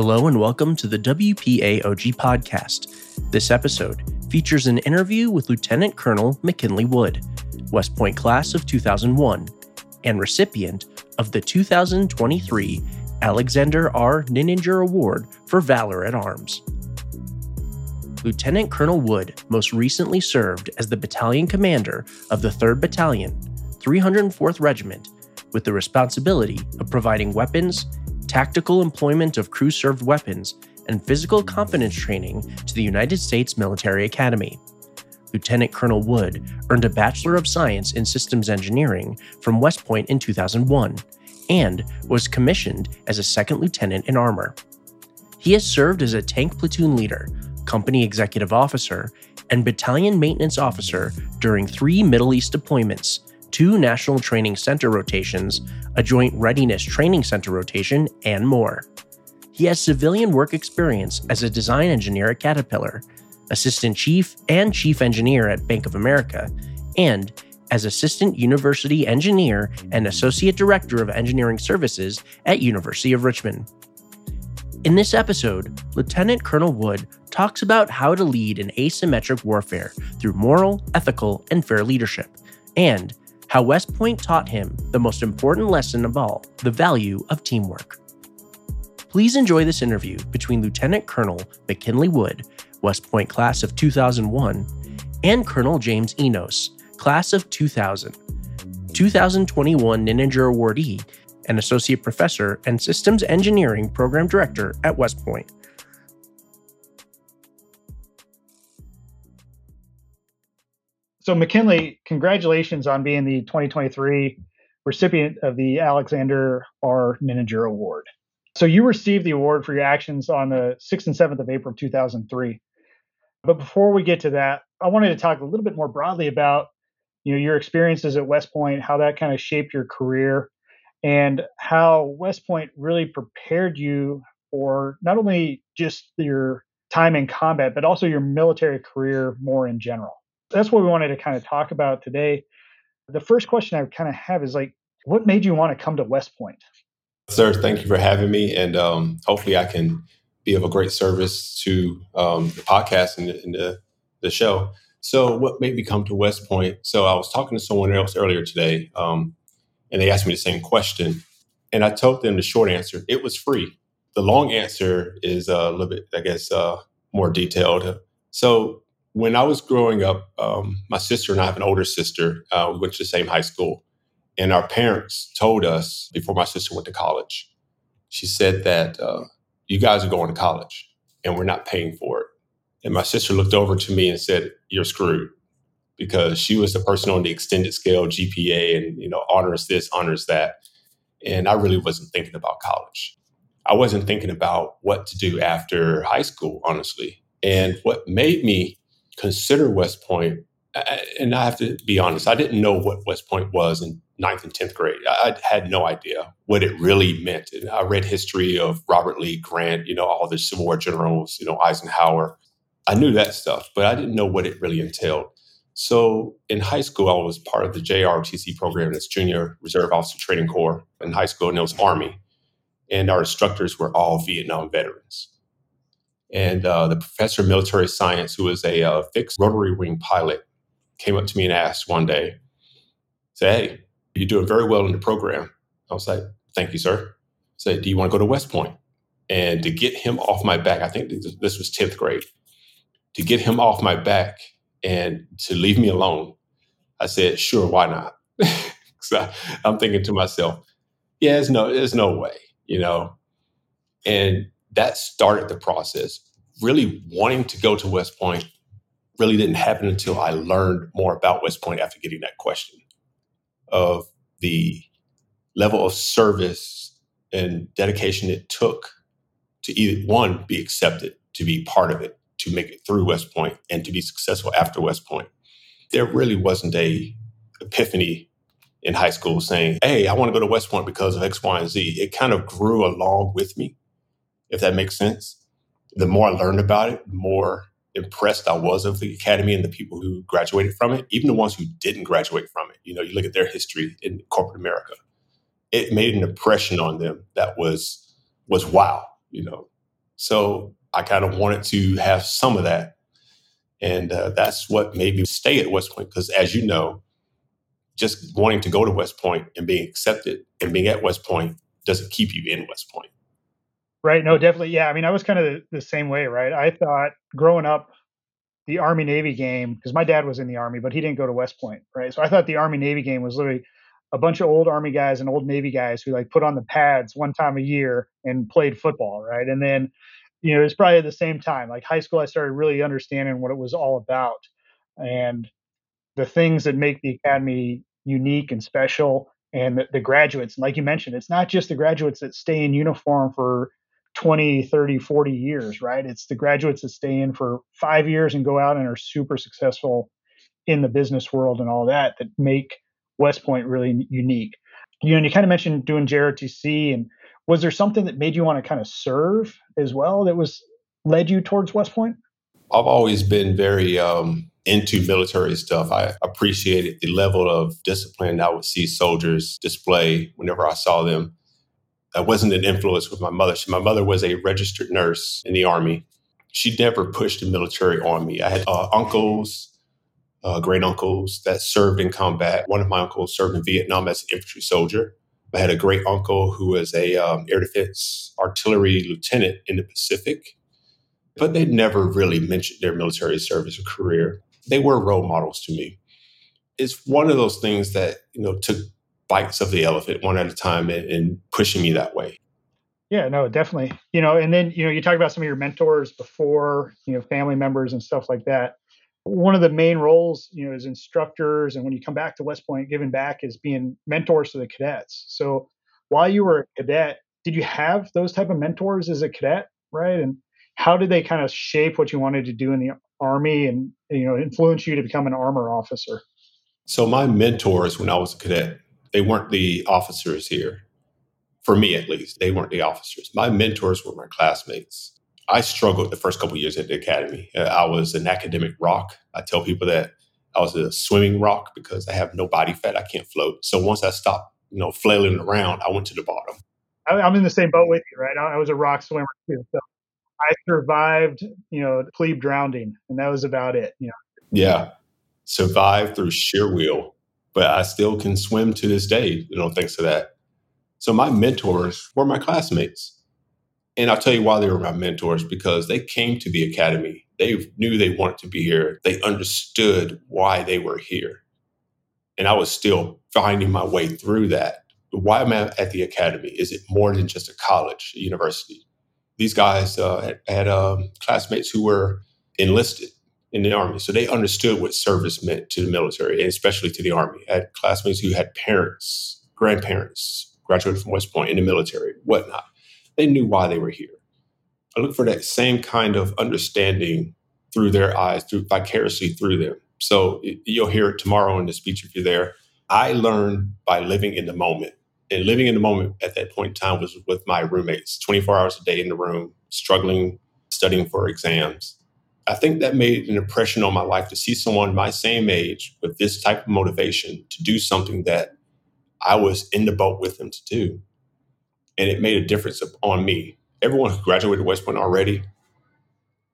Hello and welcome to the WPAOG podcast. This episode features an interview with Lieutenant Colonel McKinley Wood, West Point class of 2001, and recipient of the 2023 Alexander R. Nininger Award for Valor at Arms. Lieutenant Colonel Wood most recently served as the battalion commander of the 3rd Battalion, 304th Regiment, with the responsibility of providing weapons, tactical employment of crew served weapons, and physical competence training to the United States Military Academy. Lieutenant Colonel Wood earned a Bachelor of Science in Systems Engineering from West Point in 2001 and was commissioned as a second lieutenant in armor. He has served as a tank platoon leader, company executive officer, and battalion maintenance officer during three Middle East deployments, two National Training Center rotations, a Joint Readiness Training Center rotation, and more. He has civilian work experience as a design engineer at Caterpillar, assistant chief and chief engineer at Bank of America, and as assistant university engineer and associate director of engineering services at University of Richmond. In this episode, Lieutenant Colonel Wood talks about how to lead in asymmetric warfare through moral, ethical, and fair leadership, and how West Point taught him the most important lesson of all the value of teamwork. Please enjoy this interview between Lieutenant Colonel McKinley Wood, West Point class of 2001, and Colonel James Enos, class of 2000, 2021 Nininger awardee, and associate professor and systems engineering program director at West Point. So, McKinley, congratulations on being the 2023 recipient of the Alexander R. Nininger Award. So, you received the award for your actions on the 6th and 7th of April 2003. But before we get to that, I wanted to talk a little bit more broadly about you know your experiences at West Point, how that kind of shaped your career, and how West Point really prepared you for not only just your time in combat, but also your military career more in general that's what we wanted to kind of talk about today. The first question I kind of have is like, what made you want to come to West Point? Sir, thank you for having me. And um, hopefully I can be of a great service to um, the podcast and, the, and the, the, show. So, what made me come to West Point? So, I was talking to someone else earlier today, um, and they asked me the same question. And I told them the short answer it was free. The long answer is a little bit, I guess, uh, more detailed. So, when I was growing up, um, my sister and I have an older sister. Uh, we went to the same high school. And our parents told us before my sister went to college, she said that uh, you guys are going to college and we're not paying for it. And my sister looked over to me and said, You're screwed because she was the person on the extended scale GPA and, you know, honors this, honors that. And I really wasn't thinking about college. I wasn't thinking about what to do after high school, honestly. And what made me consider West Point, and I have to be honest, I didn't know what West Point was in ninth and 10th grade. I had no idea what it really meant. And I read history of Robert Lee Grant, you know, all the Civil War generals, you know, Eisenhower. I knew that stuff, but I didn't know what it really entailed. So in high school, I was part of the JROTC program, that's Junior Reserve Officer Training Corps in high school, and it was Army. And our instructors were all Vietnam veterans. And uh, the professor of military science, who was a uh, fixed rotary wing pilot, came up to me and asked one day, "Say, hey, you're doing very well in the program." I was like, "Thank you, sir." Say, "Do you want to go to West Point?" And to get him off my back, I think this was tenth grade. To get him off my back and to leave me alone, I said, "Sure, why not?" so I'm thinking to myself, "Yeah, there's no, there's no way," you know. And that started the process. Really wanting to go to West Point really didn't happen until I learned more about West Point after getting that question of the level of service and dedication it took to either one be accepted, to be part of it, to make it through West Point, and to be successful after West Point. There really wasn't a epiphany in high school saying, "Hey, I want to go to West Point because of X, Y, and Z." It kind of grew along with me if that makes sense. The more I learned about it, the more impressed I was of the academy and the people who graduated from it, even the ones who didn't graduate from it. You know, you look at their history in corporate America. It made an impression on them that was was wow, you know. So I kind of wanted to have some of that. And uh, that's what made me stay at West Point. Because as you know, just wanting to go to West Point and being accepted and being at West Point doesn't keep you in West Point. Right. No, definitely. Yeah. I mean, I was kind of the, same way, right? I thought growing up, the Army Navy game, because my dad was in the Army, but he didn't go to West Point, right? So I thought the Army Navy game was literally a bunch of old Army guys and old Navy guys who like put on the pads one time a year and played football, right? And then, you know, it's probably at the same time, like high school, I started really understanding what it was all about and the things that make the academy unique and special and the, the graduates. And like you mentioned, it's not just the graduates that stay in uniform for 20, 30, 40 years, right? It's the graduates that stay in for five years and go out and are super successful in the business world and all that that make West Point really unique. You know, and you kind of mentioned doing JROTC, and was there something that made you want to kind of serve as well that was led you towards West Point? I've always been very um, into military stuff. I appreciated the level of discipline I would see soldiers display whenever I saw them. I wasn't an influence with my mother. My mother was a registered nurse in the Army. She never pushed the military on me. I had uh, uncles, uh, great uncles that served in combat. One of my uncles served in Vietnam as an infantry soldier. I had a great uncle who was a um, air defense artillery lieutenant in the Pacific, but they never really mentioned their military service or career. They were role models to me. It's one of those things that you know took bites of the elephant one at a time and, and pushing me that way. Yeah, no, definitely. You know, and then you know you talk about some of your mentors before, you know, family members and stuff like that. One of the main roles, you know, as instructors, and when you come back to West Point, giving back is being mentors to the cadets. So, while you were a cadet, did you have those type of mentors as a cadet, right? And how did they kind of shape what you wanted to do in the army, and you know, influence you to become an armor officer? So, my mentors when I was a cadet they weren't the officers here. For me, at least, they weren't the officers. My mentors were my classmates. I struggled the first couple years at the academy. Uh, I was an academic rock. I tell people that I was a swimming rock because I have no body fat. I can't float. So once I stopped, you know, flailing around, I went to the bottom. I'm in the same boat with you, right? I was a rock swimmer too. So I survived, you know, plebe drowning, and that was about it. You know. Yeah, survived through sheer will but I still can swim to this day, you know, thanks to that. So my mentors were my classmates. And I'll tell you why they were my mentors because they came to the academy. They knew they wanted to be here. They understood why they were here. And I was still finding my way through that. Why am I at the academy? Is it more than just a college, a university? These guys uh, had, had um, classmates who were enlisted in the army. So they understood what service meant to the military and especially to the army. I had classmates who had parents, grandparents, graduated from West Point in the military, whatnot. They knew why they were here. I look for that same kind of understanding through their eyes, through vicariously through them. So you'll hear it tomorrow in the speech if you're there. I learned by living in the moment. And living in the moment at that point in time was with my roommates, 24 hours a day in the room, struggling, studying for exams I think that made an impression on my life to see someone my same age with this type of motivation to do something that I was in the boat with them to do. And it made a difference on me. Everyone who graduated West Point already,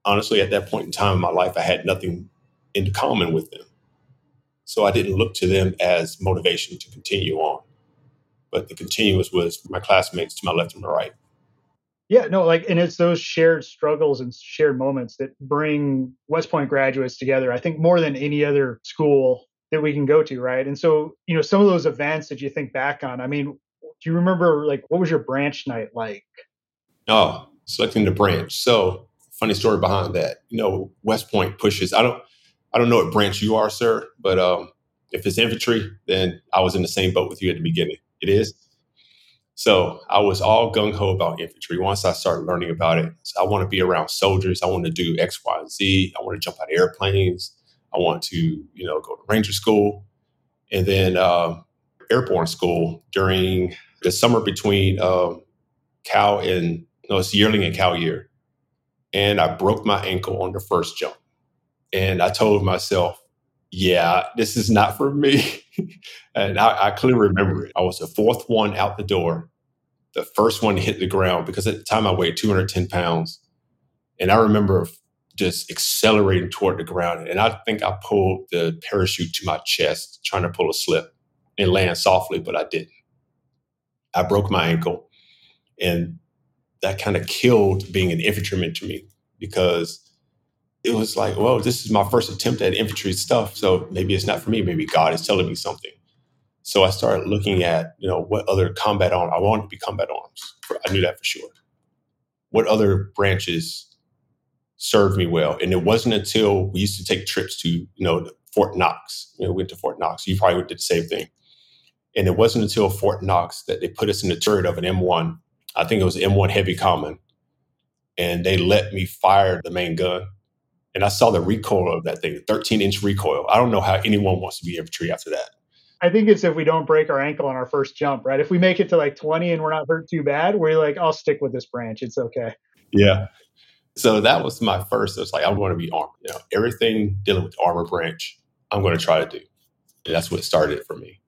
honestly, at that point in time in my life, I had nothing in common with them. So I didn't look to them as motivation to continue on. But the continuous was my classmates to my left and my right. Yeah, no, like, and it's those shared struggles and shared moments that bring West Point graduates together. I think more than any other school that we can go to, right? And so, you know, some of those events that you think back on. I mean, do you remember like what was your branch night like? Oh, selecting the branch. So, funny story behind that. You know, West Point pushes. I don't, I don't know what branch you are, sir, but um, if it's infantry, then I was in the same boat with you at the beginning. It is. So I was all gung ho about infantry. Once I started learning about it, so I want to be around soldiers. I want to do X, Y, and Z. I want to jump out of airplanes. I want to, you know, go to Ranger School, and then uh, airborne school during the summer between uh, Cow and no, it's yearling and Cow year. And I broke my ankle on the first jump, and I told myself, "Yeah, this is not for me." and I, I, clearly remember it. I was the fourth one out the door, the first one hit the ground because at the time I weighed 210 pounds. And I remember just accelerating toward the ground. And I think I pulled the parachute to my chest, trying to pull a slip and land softly, but I didn't. I broke my ankle. And that kind of killed being an infantryman to me because it was like, well, this is my first attempt at infantry stuff. So maybe it's not for me. Maybe God is telling me something. So I started looking at, you know, what other combat arms, I wanted to be combat arms. I knew that for sure. What other branches served me well? And it wasn't until we used to take trips to, you know, Fort Knox. You know, we went to Fort Knox. You probably did the same thing. And it wasn't until Fort Knox that they put us in the turret of an M1. I think it was M1 Heavy Common. And they let me fire the main gun and I saw the recoil of that thing, 13 inch recoil. I don't know how anyone wants to be infantry after that. I think it's if we don't break our ankle on our first jump, right? If we make it to like 20 and we're not hurt too bad, we're like, I'll stick with this branch. It's okay. Yeah. So that was my first. It's like, I'm going to be armed. You know, everything dealing with armor branch, I'm going to try to do. And that's what started it for me.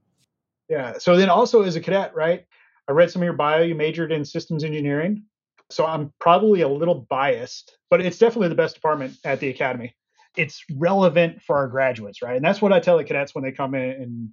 Yeah. So then also as a cadet, right? I read some of your bio. You majored in systems engineering. So I'm probably a little biased, but it's definitely the best department at the academy. It's relevant for our graduates, right? And that's what I tell the cadets when they come in and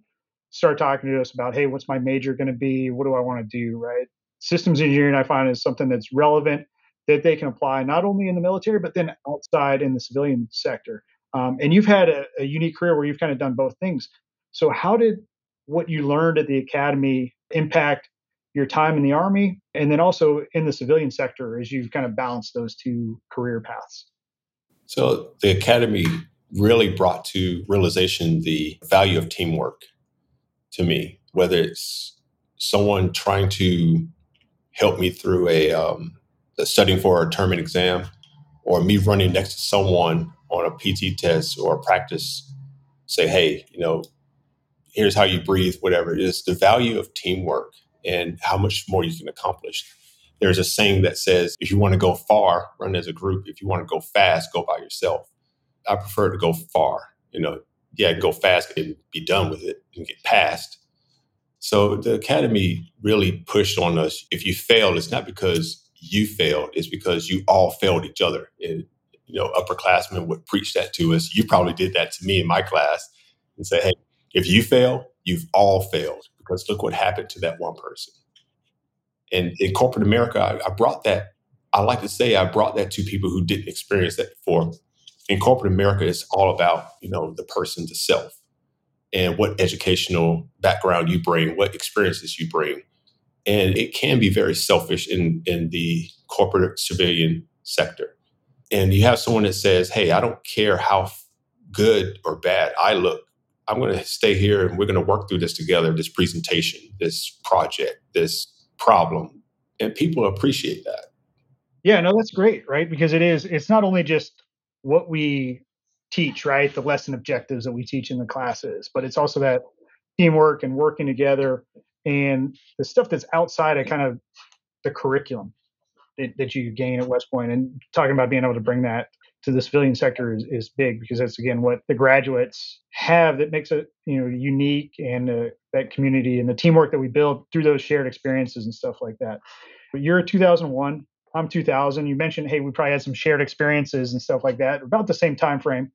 start talking to us about, hey, what's my major going to be? What do I want to do, right? Systems engineering, I find, is something that's relevant that they can apply not only in the military, but then outside in the civilian sector. Um, and you've had a, a unique career where you've kind of done both things. So, how did what you learned at the academy impact your time in the army and then also in the civilian sector as you've kind of balanced those two career paths? So the academy really brought to realization the value of teamwork to me, whether it's someone trying to help me through a, um, studying for a term and exam or me running next to someone on a PT test or a practice, say, hey, you know, here's how you breathe, whatever it is. The value of teamwork and how much more you can accomplish. There's a saying that says, if you want to go far, run as a group. If you want to go fast, go by yourself. I prefer to go far. You know, yeah, go fast and be done with it and get past. So the academy really pushed on us. If you fail, it's not because you failed; it's because you all failed each other. And you know, upperclassmen would preach that to us. You probably did that to me in my class and say, "Hey, if you fail, you've all failed because look what happened to that one person. And in corporate America, I, I brought that, I like to say I brought that to people who didn't experience that before. In corporate America, it's all about, you know, the person, the self, and what educational background you bring, what experiences you bring. And it can be very selfish in, in the corporate civilian sector. And you have someone that says, hey, I don't care how good or bad I look I'm going to stay here and we're going to work through this together, this presentation, this project, this problem. And people appreciate that. Yeah, no, that's great, right? Because it is, it's not only just what we teach, right? The lesson objectives that we teach in the classes, but it's also that teamwork and working together and the stuff that's outside of kind of the curriculum that, that you gain at West Point and talking about being able to bring that to the civilian sector is, is big because that's again what the graduates have that makes it you know unique and uh, that community and the teamwork that we build through those shared experiences and stuff like that. But you're 2001, I'm 2000. You mentioned hey we probably had some shared experiences and stuff like that about the same time frame.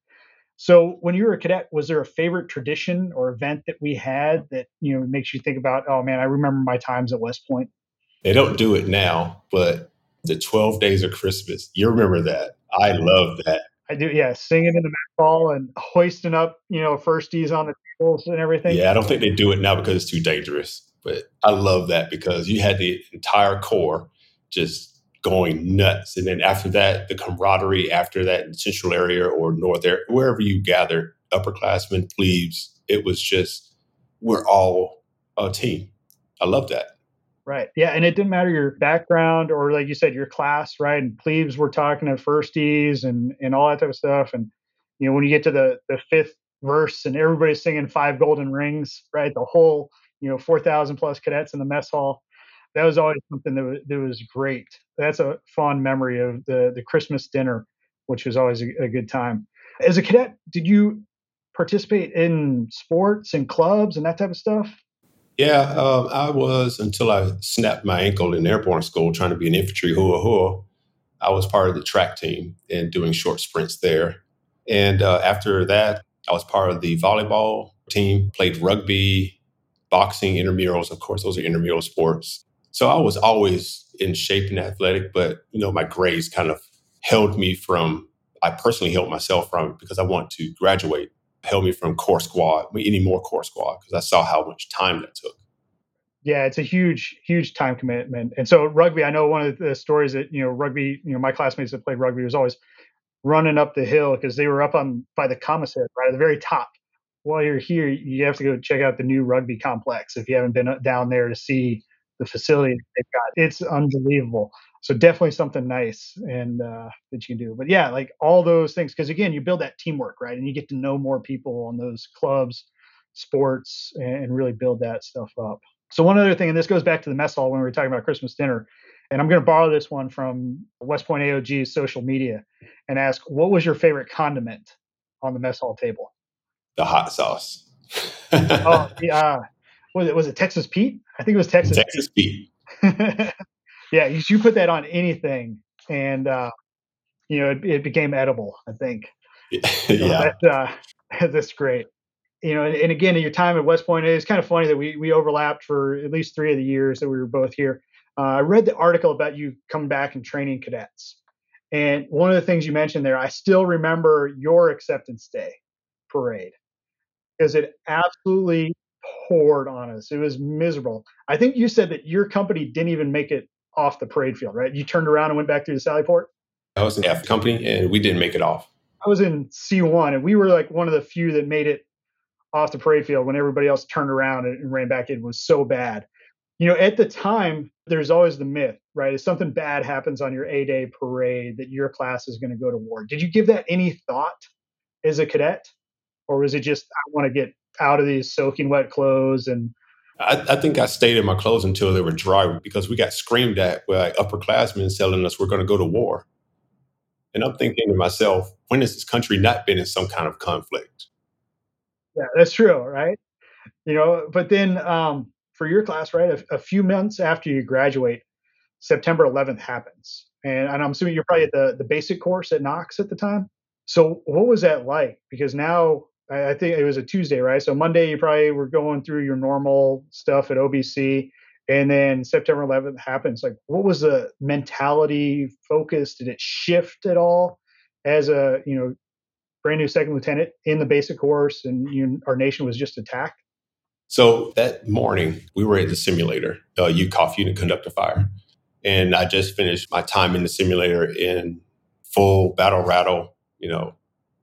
So when you were a cadet, was there a favorite tradition or event that we had that you know makes you think about oh man I remember my times at West Point? They don't do it now, but the 12 days of Christmas, you remember that I love that. I do, yeah. Singing in the hall and hoisting up, you know, firsties on the tables and everything. Yeah, I don't think they do it now because it's too dangerous. But I love that because you had the entire corps just going nuts, and then after that, the camaraderie after that in Central area or North area, wherever you gathered, upperclassmen, plebes, it was just we're all a team. I love that. Right. Yeah. And it didn't matter your background or, like you said, your class, right? And plebes were talking to firsties and, and all that type of stuff. And, you know, when you get to the, the fifth verse and everybody's singing Five Golden Rings, right? The whole, you know, 4,000 plus cadets in the mess hall. That was always something that was, that was great. That's a fond memory of the, the Christmas dinner, which was always a, a good time. As a cadet, did you participate in sports and clubs and that type of stuff? Yeah, um, I was until I snapped my ankle in airborne school trying to be an infantry hua hua. I was part of the track team and doing short sprints there. And uh, after that, I was part of the volleyball team, played rugby, boxing, intramurals. Of course, those are intramural sports. So I was always in shape and athletic, but you know, my grades kind of held me from. I personally held myself from because I want to graduate. Held me from corps squad, any more corps squad, because I saw how much time that took. Yeah, it's a huge, huge time commitment. And so rugby, I know one of the stories that you know rugby. You know, my classmates that played rugby was always running up the hill because they were up on by the commissary, right at the very top. While you're here, you have to go check out the new rugby complex if you haven't been uh, down there to see the facility they've got. It's unbelievable. So definitely something nice and uh, that you can do. But yeah, like all those things, because again, you build that teamwork, right? And you get to know more people on those clubs, sports, and really build that stuff up. So one other thing, and this goes back to the mess hall when we were talking about Christmas dinner, and I'm going to borrow this one from West Point AOG's social media and ask, what was your favorite condiment on the mess hall table? The hot sauce. oh, yeah was it was it Texas Pete? I think it was Texas. Texas Pete. Pete. yeah, you, you put that on anything, and uh, you know it, it, became edible. I think. yeah, so that, uh, that's great. You know, and, and, again, in your time at West Point, it's kind of funny that we we overlapped for at least three of the years that we were both here. Uh, I read the article about you coming back and training cadets, and one of the things you mentioned there, I still remember your acceptance day parade because it absolutely poured on us. It was miserable. I think you said that your company didn't even make it off the parade field, right? You turned around and went back through the Sallyport. I was in F company and we didn't make it off. I was in C1 and we were like one of the few that made it off the parade field when everybody else turned around and, and ran back. It was so bad. You know, at the time, there's always the myth, right? If something bad happens on your A day parade, that your class is going to go to war. Did you give that any thought as a cadet? Or was it just, I want to get out of these soaking wet clothes and I, I, think I stayed in my clothes until they were dry because we got screamed at by upperclassmen telling us we're going to go to war. And I'm thinking to myself, when has this country not been in some kind of conflict? Yeah, that's true, right? You know, but then um, for your class, right, a, a, few months after you graduate, September 11th happens, and, and I'm assuming you're probably at the the basic course at Knox at the time. So what was that like? Because now I, think it was a Tuesday, right? So Monday you probably were going through your normal stuff at OBC, and then September 11th happens. Like, what was the mentality focus? Did it shift at all as a you know brand new second lieutenant in the basic course, and you, our nation was just attacked? So that morning we were at the simulator, uh, UCOFT unit conduct of fire, and I just finished my time in the simulator in full battle rattle, you know,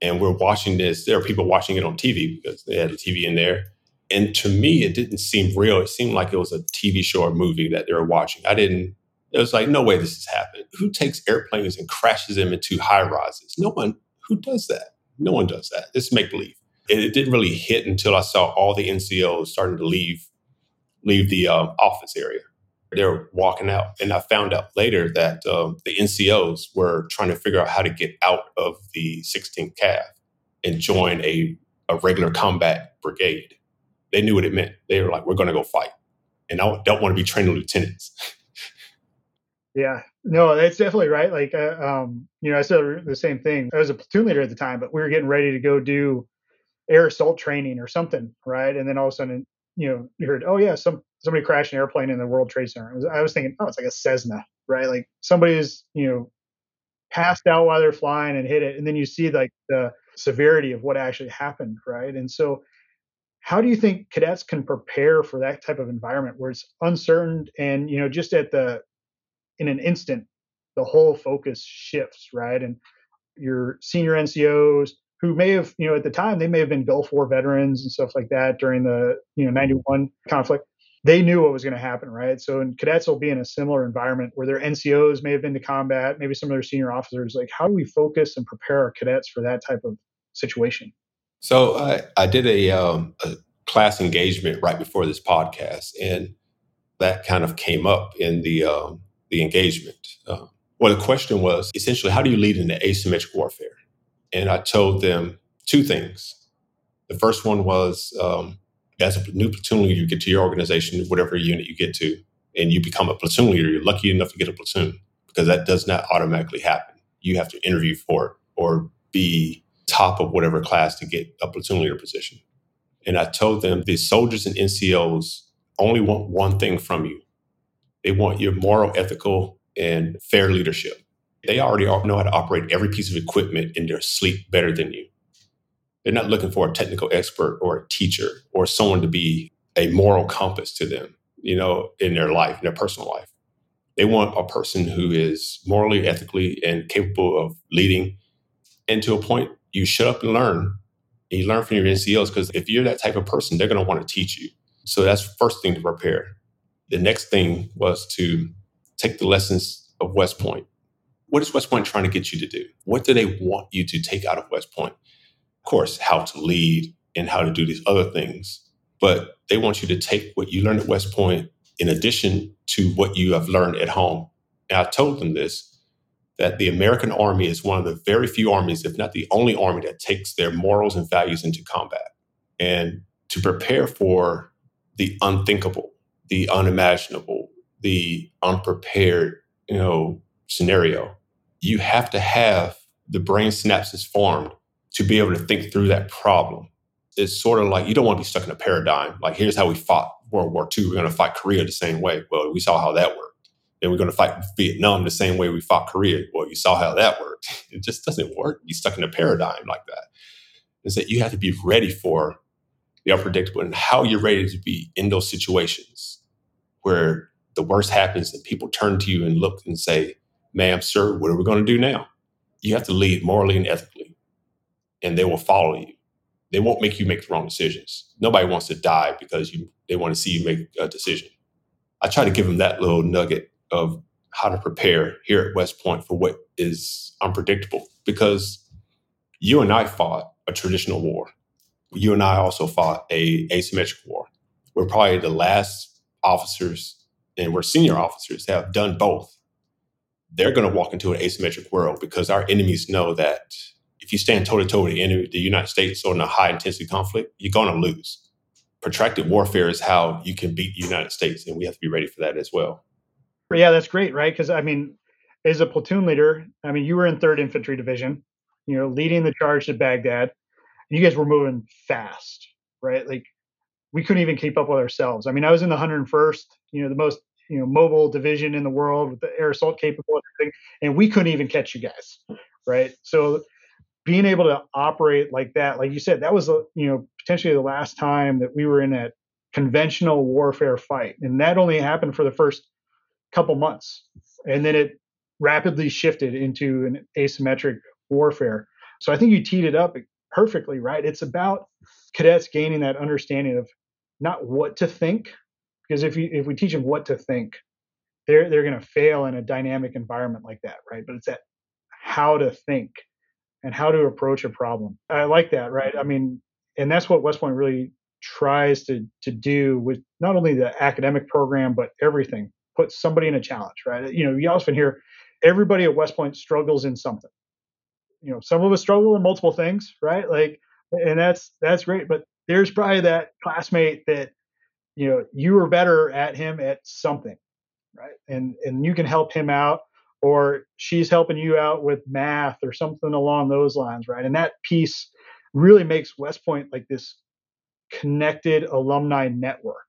and we're watching this. There are people watching it on TV because they had a TV in there. And to me, it didn't seem real. It seemed like it was a TV show or movie that they were watching. I didn't, it was like, no way this has happened. Who takes airplanes and crashes them into high rises? No one, who does that? No one does that. It's make believe. And it didn't really hit until I saw all the NCOs starting to leave, leave the um, office area they're walking out. And I found out later that um, the NCOs were trying to figure out how to get out of the 16th Cav and join a, a regular combat brigade. They knew what it meant. They were like, we're going to go fight. And I don't want to be training lieutenants. yeah, no, that's definitely right. Like, uh, um, you know, I said the same thing. I was a platoon leader at the time, but we were getting ready to go do air assault training or something, right? And then all of a sudden, you know, you heard, oh yeah, some somebody crashed an airplane in the World Trade Center. Was, I was thinking, oh, it's like a Cessna, right? Like somebody's, you know, passed out while they're flying and hit it. And then you see like the severity of what actually happened, right? And so how do you think cadets can prepare for that type of environment where it's uncertain and, you know, just at the in an instant, the whole focus shifts, right? And your senior NCOs, who may have, you know, at the time they may have been Gulf War veterans and stuff like that during the, you know, 91 conflict they knew what was going to happen, right? So, and cadets will be in a similar environment where their NCOs may have been to combat, maybe some of their senior officers. Like, how do we focus and prepare our cadets for that type of situation? So, I, I did a, um, a class engagement right before this podcast, and that kind of came up in the um, the engagement. Uh, well, the question was essentially, how do you lead in the asymmetric warfare? And I told them two things. The first one was um, as a new platoon leader, you get to your organization, whatever unit you get to, and you become a platoon leader. You're lucky enough to get a platoon because that does not automatically happen. You have to interview for it or be top of whatever class to get a platoon leader position. And I told them the soldiers and NCOs only want one thing from you. They want your moral, ethical, and fair leadership. They already know how to operate every piece of equipment in their sleep better than you. They're not looking for a technical expert or a teacher or someone to be a moral compass to them, you know, in their life, in their personal life. They want a person who is morally, ethically, and capable of leading. And to a point, you shut up and learn. And you learn from your NCOs because if you're that type of person, they're going to want to teach you. So that's first thing to prepare. The next thing was to take the lessons of West Point. What is West Point trying to get you to do? What do they want you to take out of West Point? Course, how to lead and how to do these other things. But they want you to take what you learned at West Point in addition to what you have learned at home. And I told them this that the American Army is one of the very few armies, if not the only army, that takes their morals and values into combat. And to prepare for the unthinkable, the unimaginable, the unprepared, you know, scenario, you have to have the brain synapses formed to be able to think through that problem. It's sort of like you don't want to be stuck in a paradigm. Like, here's how we fought World War II. We're going to fight Korea the same way. Well, we saw how that worked. Then we're going to fight Vietnam the same way we fought Korea. Well, you saw how that worked. It just doesn't work. You're stuck in a paradigm like that. Is that you have to be ready for the unpredictable and how you're ready to be in those situations where the worst happens and people turn to you and look and say, ma'am, sir, what are we going to do now? You have to lead morally and ethically, and they will follow you. They won't make you make the wrong decisions. Nobody wants to die because you they want to see you make a decision. I try to give them that little nugget of how to prepare here at West Point for what is unpredictable because you and I fought a traditional war. You and I also fought a asymmetric war. We're probably the last officers and we're senior officers have done both. They're going to walk into an asymmetric world because our enemies know that if you stand toe to toe with the, United States or in a high intensity conflict, you're going to lose. Protracted warfare is how you can beat the United States, and we have to be ready for that as well. Yeah, that's great, right? Because I mean, as a platoon leader, I mean, you were in Third Infantry Division, you know, leading the charge to Baghdad. You guys were moving fast, right? Like we couldn't even keep up with ourselves. I mean, I was in the 101st, you know, the most you know mobile division in the world with the air assault capable and we couldn't even catch you guys, right? So being able to operate like that, like you said, that was uh, you know potentially the last time that we were in a conventional warfare fight, and that only happened for the first couple months, and then it rapidly shifted into an asymmetric warfare. So I think you teed it up perfectly, right? It's about cadets gaining that understanding of not what to think, because if you if we teach them what to think, they're they're going to fail in a dynamic environment like that, right? But it's that how to think and how to approach a problem. I like that, right? I mean, and that's what West Point really tries to to do with not only the academic program but everything put somebody in a challenge, right? You know, you often hear everybody at West Point struggles in something. You know, some of us struggle in multiple things, right? Like, and that's that's great. But there's probably that classmate that you know you were better at him at something, right? And and you can help him out, or she's helping you out with math or something along those lines, right? And that piece really makes West Point like this connected alumni network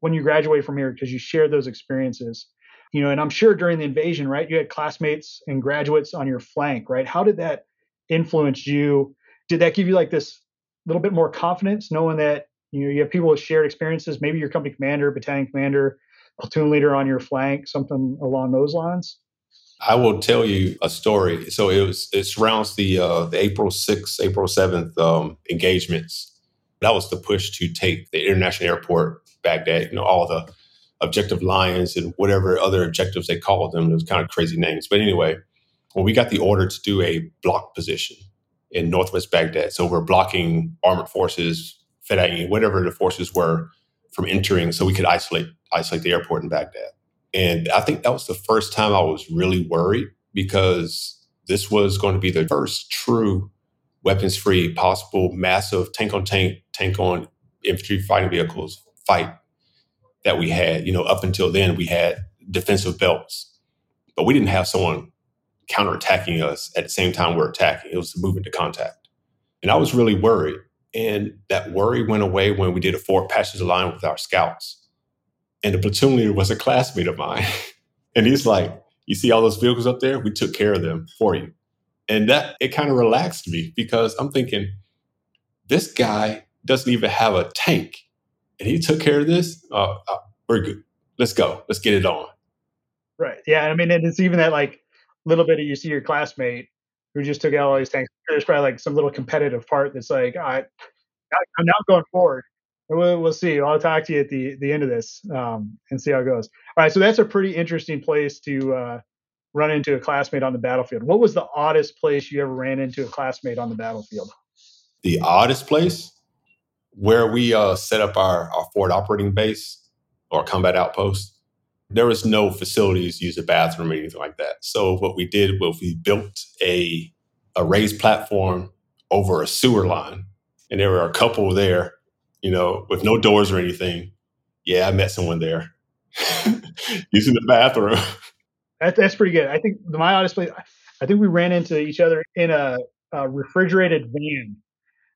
when you graduate from here because you share those experiences you know and i'm sure during the invasion right you had classmates and graduates on your flank right? How did that influence you? Did that give you like this little bit more confidence knowing that you know you have people with shared experiences? Maybe your company commander battalion commander platoon leader on your flank something along those lines I will tell you a story. So it was it surrounds the uh, the April sixth, April seventh um, engagements. That was the push to take the international airport Baghdad, you know, all the objective lions and whatever other objectives they called them. It was kind of crazy names. But anyway, when we got the order to do a block position in northwest Baghdad, so we're blocking armored forces, Fedayeen, whatever the forces were from entering, so we could isolate isolate the airport in Baghdad. And I think that was the first time I was really worried because this was going to be the first true weapons free, possible, massive tank on tank, tank on infantry fighting vehicles fight that we had. You know, up until then, we had defensive belts. but we didn't have someone counterattacking us at the same time we're attacking. It was the movement to contact. And I was really worried. And that worry went away when we did a forward passage line with our scouts. And the platoon leader was a classmate of mine. and he's like, You see all those vehicles up there? We took care of them for you. And that it kind of relaxed me because I'm thinking, this guy doesn't even have a tank. And he took care of this. Uh, uh, we're good. Let's go. Let's get it on. Right. Yeah. I mean, and it's even that like little bit of you see your classmate who just took out all these tanks. There's probably like some little competitive part that's like, I, I'm now going forward. We'll, we'll see. I'll talk to you at the the end of this um, and see how it goes. All right. So that's a pretty interesting place to uh, run into a classmate on the battlefield. What was the oddest place you ever ran into a classmate on the battlefield? The oddest place where we uh, set up our, our forward operating base or combat outpost there was no facilities use a bathroom or anything like that. So what we did was we built a a raised platform over a sewer line, and there were a couple there, you know, with no doors or anything. Yeah, I met someone there using the bathroom. That, that's pretty good. I think my honest place, I think we ran into each other in a, a refrigerated van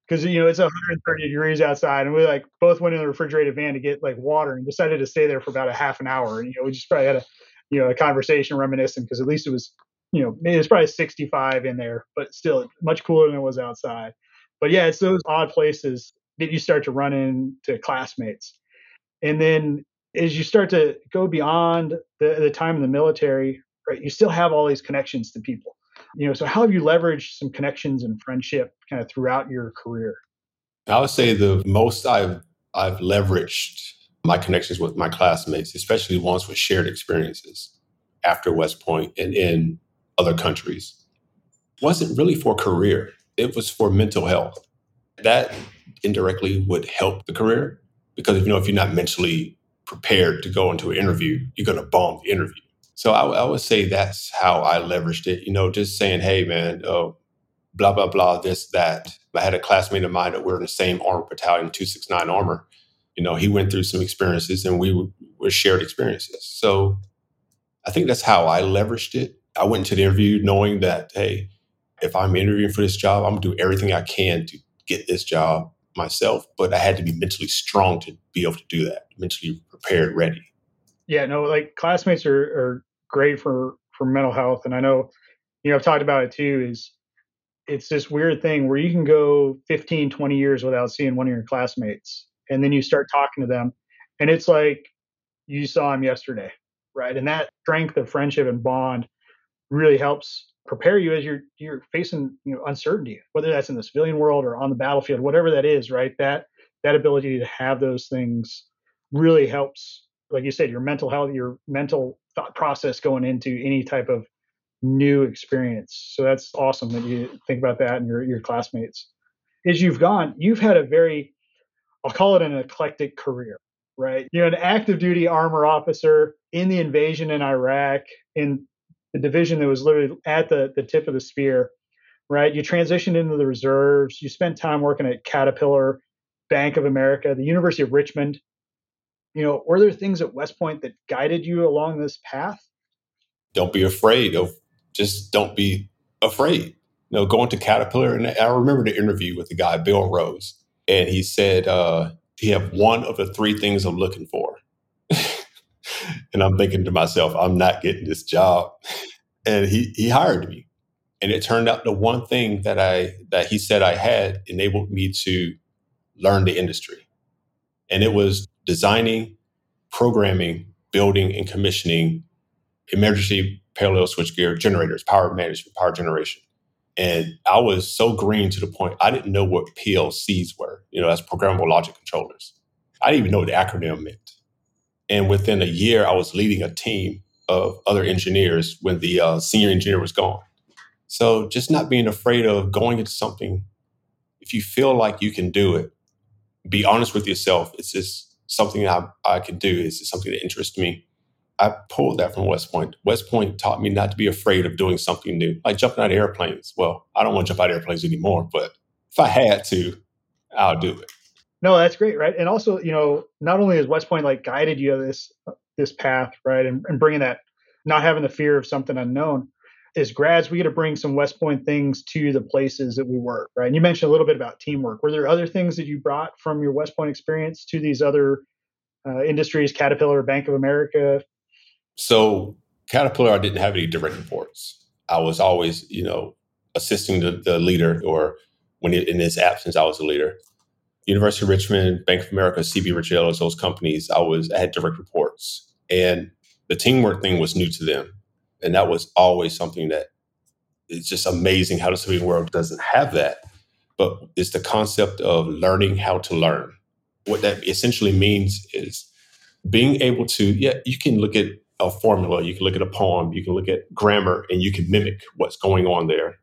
because you know it's 130 degrees outside, and we like both went in the refrigerated van to get like water, and decided to stay there for about a half an hour. And you know, we just probably had a you know a conversation reminiscent because at least it was you know it was probably 65 in there, but still much cooler than it was outside. But yeah, it's those odd places that you start to run into classmates, and then as you start to go beyond the, the time in the military, right, you still have all these connections to people. You know so how have you leveraged some connections and friendship kind of throughout your career? I would say the most i've i've leveraged my connections with my classmates especially ones with shared experiences after west point and in other countries wasn't really for career. It was for mental health that indirectly would help the career because if you know if you're not mentally prepared to go into an interview you're going to bomb the interview so I, I, would say that's how I leveraged it. You know, just saying, "Hey, man, uh, blah blah blah, this that." I had a classmate of mine that we're in the same armor battalion, two six nine armor. You know, he went through some experiences, and we were shared experiences. So I think that's how I leveraged it. I went into the interview knowing that, hey, if I'm interviewing for this job, I'm gonna do everything I can to get this job myself. But I had to be mentally strong to be able to do that, mentally prepared, ready. Yeah, no, like classmates are, are great for for mental health, and I know, you know, I've talked about it too. Is it's this weird thing where you can go 15, 20 years without seeing one of your classmates, and then you start talking to them, and it's like you saw him yesterday, right? And that strength of friendship and bond really helps prepare you as you're you're facing you know uncertainty, whether that's in the civilian world or on the battlefield, whatever that is, right? That that ability to have those things really helps like you said, your mental health, your mental thought process going into any type of new experience. So that's awesome that you think about that and your your classmates. As you've gone, you've had a very, I'll call it an eclectic career, right? You're an active duty armor officer in the invasion in Iraq, in the division that was literally at the, the tip of the spear, right? You transitioned into the reserves. You spent time working at Caterpillar, Bank of America, the University of Richmond, you know, were there things at West Point that guided you along this path? Don't be afraid of just don't be afraid. You know, going to Caterpillar, and I remember the interview with the guy, Bill Rose, and he said uh, he had one of the three things I'm looking for. And I'm thinking to myself, I'm not getting this job. And he he hired me. And it turned out the one thing that I that he said I had enabled me to learn the industry. And it was designing, programming, building, and commissioning emergency parallel switchgear generators, power management, power generation. And I was so green to the point I didn't know what PLCs were, you know, as programmable logic controllers. I didn't even know what the acronym meant. And within a year, I was leading a team of other engineers when the uh, senior engineer was gone. So just not being afraid of going into something, if you feel like you can do it, be honest with yourself. It's just something I, I can do. Is this something that interests me. I pulled that from West Point. West Point taught me not to be afraid of doing something new, like jumping out of airplanes. Well, I don't want to jump out of airplanes anymore, but if I had to, I'll do it. No, that's great, right? And also, you know, not only has West Point like guided you this this path, right, and, and bringing that not having the fear of something unknown. As grads, we get to bring some West Point things to the places that we work, right? And you mentioned a little bit about teamwork. Were there other things that you brought from your West Point experience to these other uh, industries, Caterpillar, Bank of America? So, Caterpillar, I didn't have any direct reports. I was always, you know, assisting the, the leader, or when in his absence, I was the leader. University of Richmond, Bank of America, CB Richard those companies, I was I had direct reports, and the teamwork thing was new to them, and that was always something that it's just amazing how the civilian world doesn't have that. But it's the concept of learning how to learn. What that essentially means is being able to, yeah, you can look at a formula, you can look at a poem, you can look at grammar, and you can mimic what's going on there.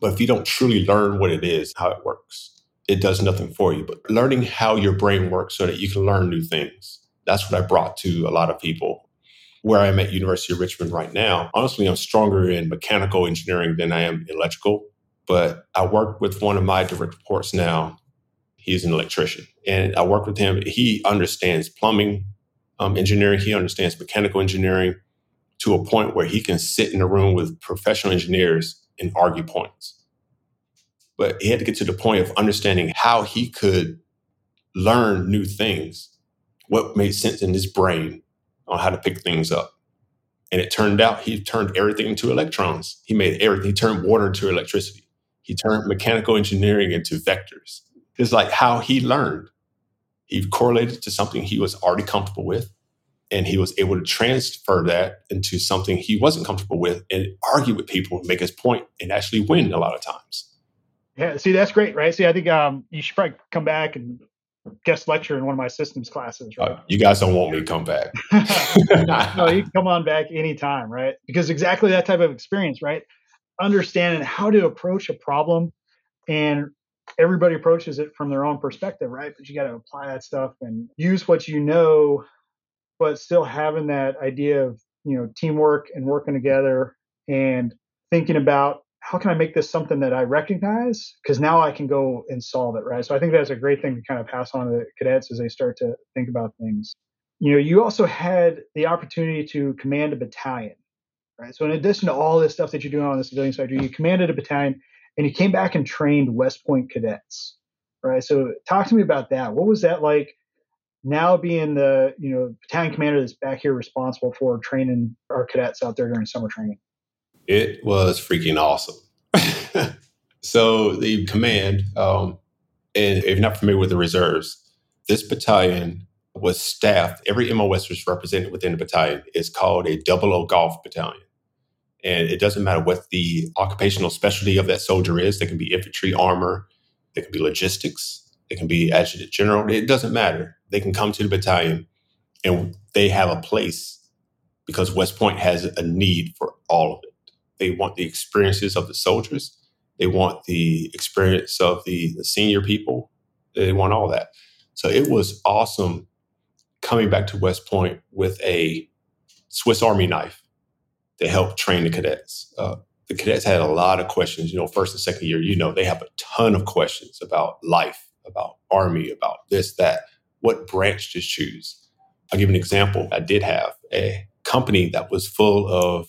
But if you don't truly learn what it is, how it works, it does nothing for you. But learning how your brain works so that you can learn new things. That's what I brought to a lot of people. Where I'm at University of Richmond right now, honestly, I'm stronger in mechanical engineering than I am electrical. But I work with one of my direct reports now. He's an electrician, and I work with him. He understands plumbing um, engineering. He understands mechanical engineering to a point where he can sit in a room with professional engineers and argue points but he had to get to the point of understanding how he could learn new things, what made sense in his brain on how to pick things up. And it turned out he turned everything into electrons. He made everything, he turned water into electricity. He turned mechanical engineering into vectors. It's like how he learned. He correlated to something he was already comfortable with, and he was able to transfer that into something he wasn't comfortable with and argue with people, make his point, and actually win a lot of times. Yeah, see, that's great, right? See, I think um, you should probably come back and guest lecture in one of my systems classes. Right? Uh, you guys don't want me to come back. no, you can come on back anytime, right? Because exactly that type of experience, right? Understanding how to approach a problem and everybody approaches it from their own perspective, right? But you got to apply that stuff and use what you know, but still having that idea of, you know, teamwork and working together and thinking about how can I make this something that I recognize? Because now I can go and solve it, right? So I think that's a great thing to kind of pass on to the cadets as they start to think about things. You know, you also had the opportunity to command a battalion, right? So in addition to all this stuff that you're doing on the civilian side, you commanded a battalion and you came back and trained West Point cadets, right? So talk to me about that. What was that like? Now being the you know battalion commander that's back here responsible for training our cadets out there during summer training. It was freaking awesome. so the command, um, and if you're not familiar with the reserves, this battalion was staffed. Every MOS was represented within the battalion. It's called a double O golf battalion. And it doesn't matter what the occupational specialty of that soldier is. They can be infantry, armor, they can be logistics, they can be adjutant general. It doesn't matter. They can come to the battalion and they have a place because West Point has a need for all of it. They want the experiences of the soldiers. They want the experience of the, the senior people. They want all that. So it was awesome coming back to West Point with a Swiss Army knife to help train the cadets. Uh, the cadets had a lot of questions. You know, first and second year, you know, they have a ton of questions about life, about army, about this, that. What branch to choose? I'll give an example. I did have a company that was full of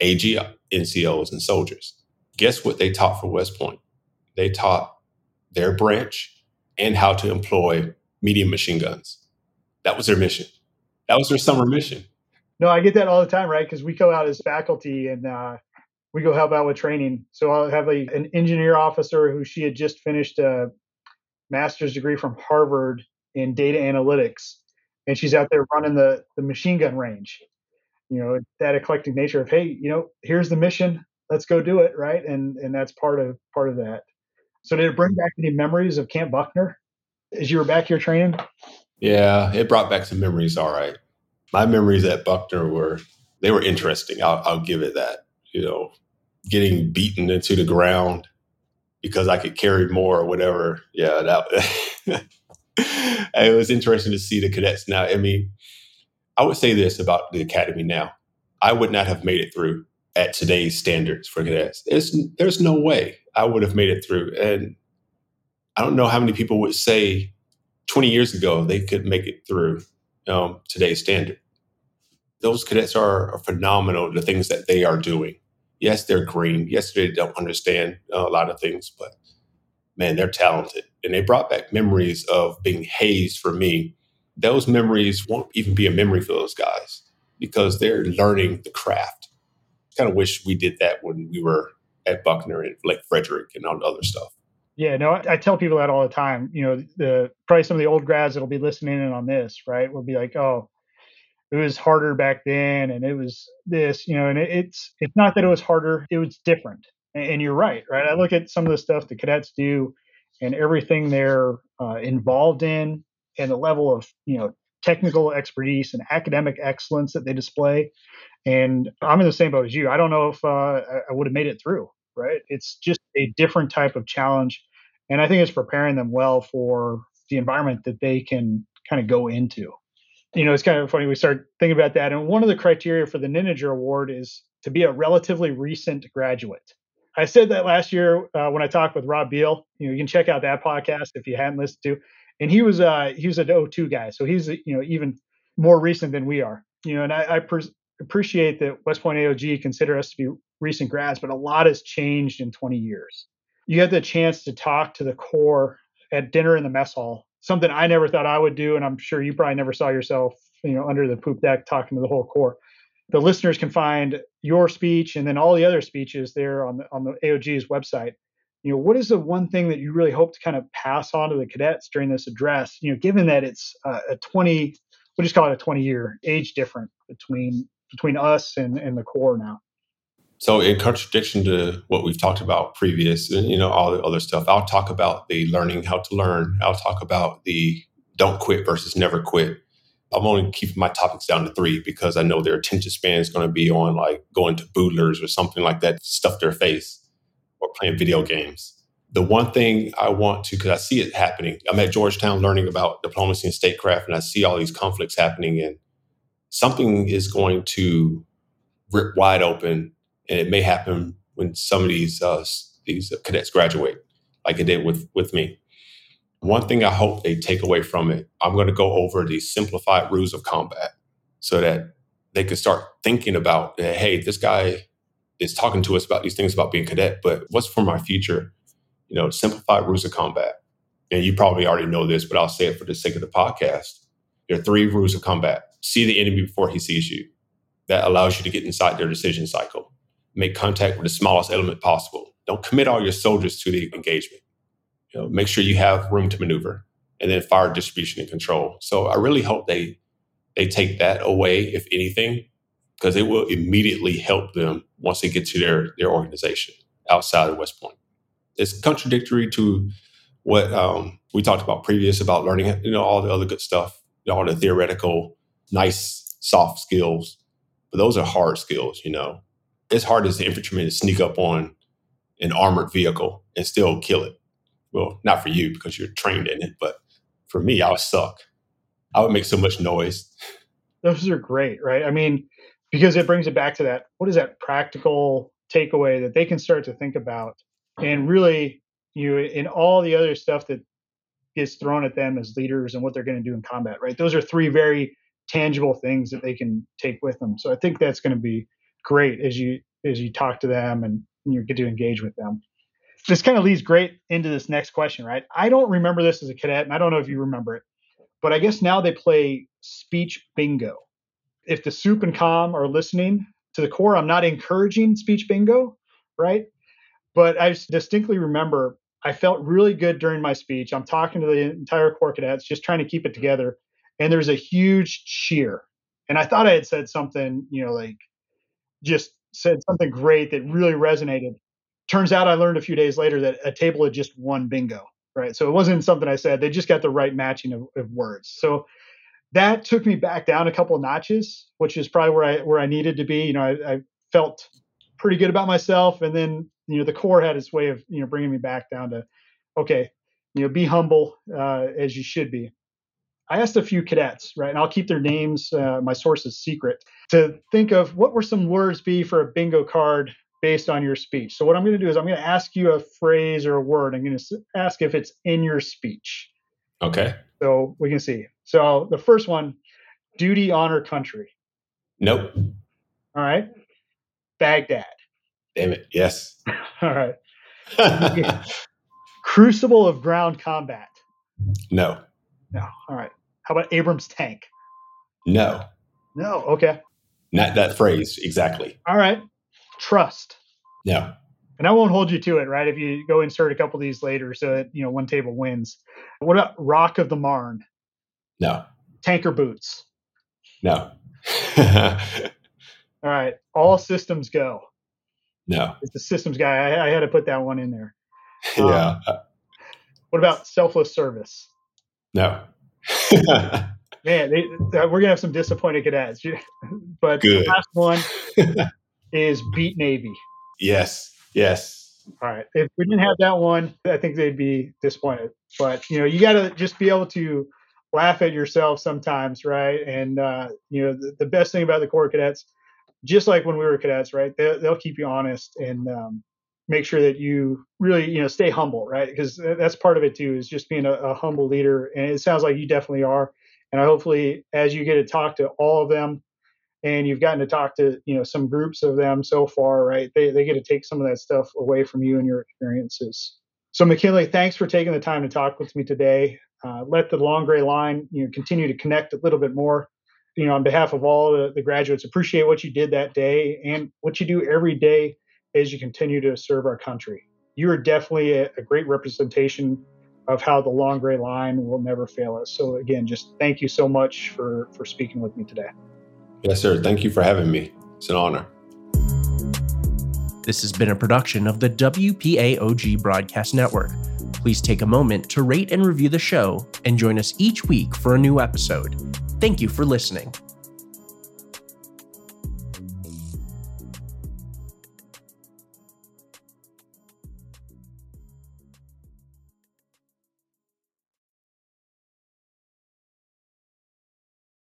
AG NCOs and soldiers. Guess what they taught for West Point? They taught their branch and how to employ medium machine guns. That was their mission. That was their summer mission. No, I get that all the time, right? Because we go out as faculty and uh, we go help out with training. So I'll have a, an engineer officer who she had just finished a master's degree from Harvard in data analytics, and she's out there running the the machine gun range you know that eclectic nature of hey you know here's the mission let's go do it right? And and that's part of part of that. So did it bring back any memories of camp buckner as you were back here training? Yeah it brought back some memories all right. My memories at buckner were they were interesting i'll, I'll give it that you know getting beaten into the ground because i could carry more or whatever yeah that it was interesting to see the cadets. Now i mean I would say this about the academy now. I would not have made it through at today's standards for cadets. There's, there's no way I would have made it through. And I don't know how many people would say 20 years ago they could make it through um, today's standard. Those cadets are, are phenomenal, the things that they are doing. Yes, they're green. Yes, they don't understand a lot of things, but man, they're talented. And they brought back memories of being hazed for me. Those memories won't even be a memory for those guys because they're learning the craft. Kind of wish we did that when we were at Buckner and Lake Frederick and all the other stuff. Yeah, no, I, I tell people that all the time. You know, the probably some of the old grads that'll be listening in on this, right, will be like, "Oh, it was harder back then, and it was this," you know, and it, it's it's not that it was harder; it was different. And, and, you're right, right. I look at some of the stuff the cadets do, and everything they're uh, involved in, and the level of you know technical expertise and academic excellence that they display. And I'm in the same boat as you. I don't know if uh, I would have made it through right? It's just a different type of challenge. And I think it's preparing them well for the environment that they can kind of go into. You know, it's kind of funny. We start thinking about that. And one of the criteria for the Nininger Award is to be a relatively recent graduate. I said that last year uh, when I talked with Rob Beal. You know, you can check out that podcast if you hadn't listened to. And he was uh, he was an O2 guy, so he's you know even more recent than we are. You know, and I, I pres- appreciate that West Point AOG consider us to be recent grads, but a lot has changed in 20 years. You had the chance to talk to the Corps at dinner in the mess hall, something I never thought I would do, and I'm sure you probably never saw yourself, you know, under the poop deck talking to the whole Corps. The listeners can find your speech and then all the other speeches there on the on the AOG's website. You know, what is the one thing that you really hope to kind of pass on to the cadets during this address? You know, given that it's uh, a 20, we'll just call it a 20 year age difference between between us and, and the Corps now. So, in contradiction to what we've talked about previous, and you know, all the other stuff, I'll talk about the learning how to learn. I'll talk about the don't quit versus never quit. I'm only keeping my topics down to three because I know their attention span is going to be on like going to boodlers or something like that, stuff their face or playing video games. The one thing I want to, because I see it happening, I'm at Georgetown learning about diplomacy and statecraft, and I see all these conflicts happening, and something is going to rip wide open and it may happen when some of these uh, these cadets graduate, like it did with with me. One thing I hope they take away from it, I'm going to go over the simplified rules of combat, so that they can start thinking about, hey, this guy is talking to us about these things about being cadet, but what's for my future? You know, simplified rules of combat. And you probably already know this, but I'll say it for the sake of the podcast. There are three rules of combat. See the enemy before he sees you. That allows you to get inside their decision cycle make contact with the smallest element possible. Don't commit all your soldiers to the engagement. You know, make sure you have room to maneuver, and then fire distribution and control. So I really hope they they take that away, if anything, because it will immediately help them once they get to their their organization outside of West Point. It's contradictory to what um, we talked about previous about learning, you know, all the other good stuff, all the theoretical, nice, soft skills. But those are hard skills, you know it's hard as an infantryman to sneak up on an armored vehicle and still kill it. Well, not for you because you're trained in it, but for me, I would suck. I would make so much noise. Those are great, right? I mean, because it brings it back to that what is that practical takeaway that they can start to think about and really you in all the other stuff that gets thrown at them as leaders and what they're going to do in combat, right? Those are three very tangible things that they can take with them. So I think that's going to be great as you as you talk to them and you get to engage with them. This kind of leads great into this next question, right? I don't remember this as a cadet, and I don't know if you remember it, but I guess now they play speech bingo. If the Supe and Com are listening to the Corps, I'm not encouraging speech bingo, right? But I distinctly remember I felt really good during my speech. I'm talking to the entire Corps cadets, just trying to keep it together. And there's a huge cheer. And I thought I had said something, you know, like just said something great that really resonated. Turns out I learned a few days later that a table had just won bingo, right? So it wasn't something I said. They just got the right matching of, of words. So that took me back down a couple of notches, which is probably where I where I needed to be. You know, I, I felt pretty good about myself, and then you know the Corps had its way of you know bringing me back down to okay, you know, be humble uh, as you should be. I asked a few cadets, right, and I'll keep their names, uh, my sources secret, to think of what were some words be for a bingo card based on your speech. So what I'm going to do is I'm going to ask you a phrase or a word. I'm going to ask if it's in your speech. Okay. So we can see. So the first one, duty, honor, country. Nope. All right. Baghdad. Damn it. Yes. All right. Crucible of ground combat. no. No. All right. How about Abrams tank? No. No. Okay. Not that phrase exactly. All right. Trust. No. And I won't hold you to it, right? If you go insert a couple of these later, so that you know one table wins. What about Rock of the Marne? No. Tanker boots. No. All right. All systems go. no. It's the systems guy. I, I had to put that one in there. Yeah. What about selfless service? no. Man, they, uh, we're gonna have some disappointed cadets. but Good. the last one is beat Navy. yes. Yes. All right. If we didn't have that one, I think they'd be disappointed. But you know, you got to just be able to laugh at yourself sometimes, right? And uh, you know, the, the best thing about the Corps cadets, just like when we were cadets, right? They, they'll keep you honest and um, make sure that you really, you know, stay humble, right? Because that's part of it too, is just being a, a humble leader. And it sounds like you definitely are. And I hopefully, as you get to talk to all of them, and you've gotten to talk to you know some groups of them so far right they, they get to take some of that stuff away from you and your experiences so mckinley thanks for taking the time to talk with me today uh, let the long gray line you know continue to connect a little bit more you know on behalf of all the, the graduates appreciate what you did that day and what you do every day as you continue to serve our country you are definitely a, a great representation of how the long gray line will never fail us so again just thank you so much for for speaking with me today Yes, sir. Thank you for having me. It's an honor. This has been a production of the WPAOG Broadcast Network. Please take a moment to rate and review the show and join us each week for a new episode. Thank you for listening.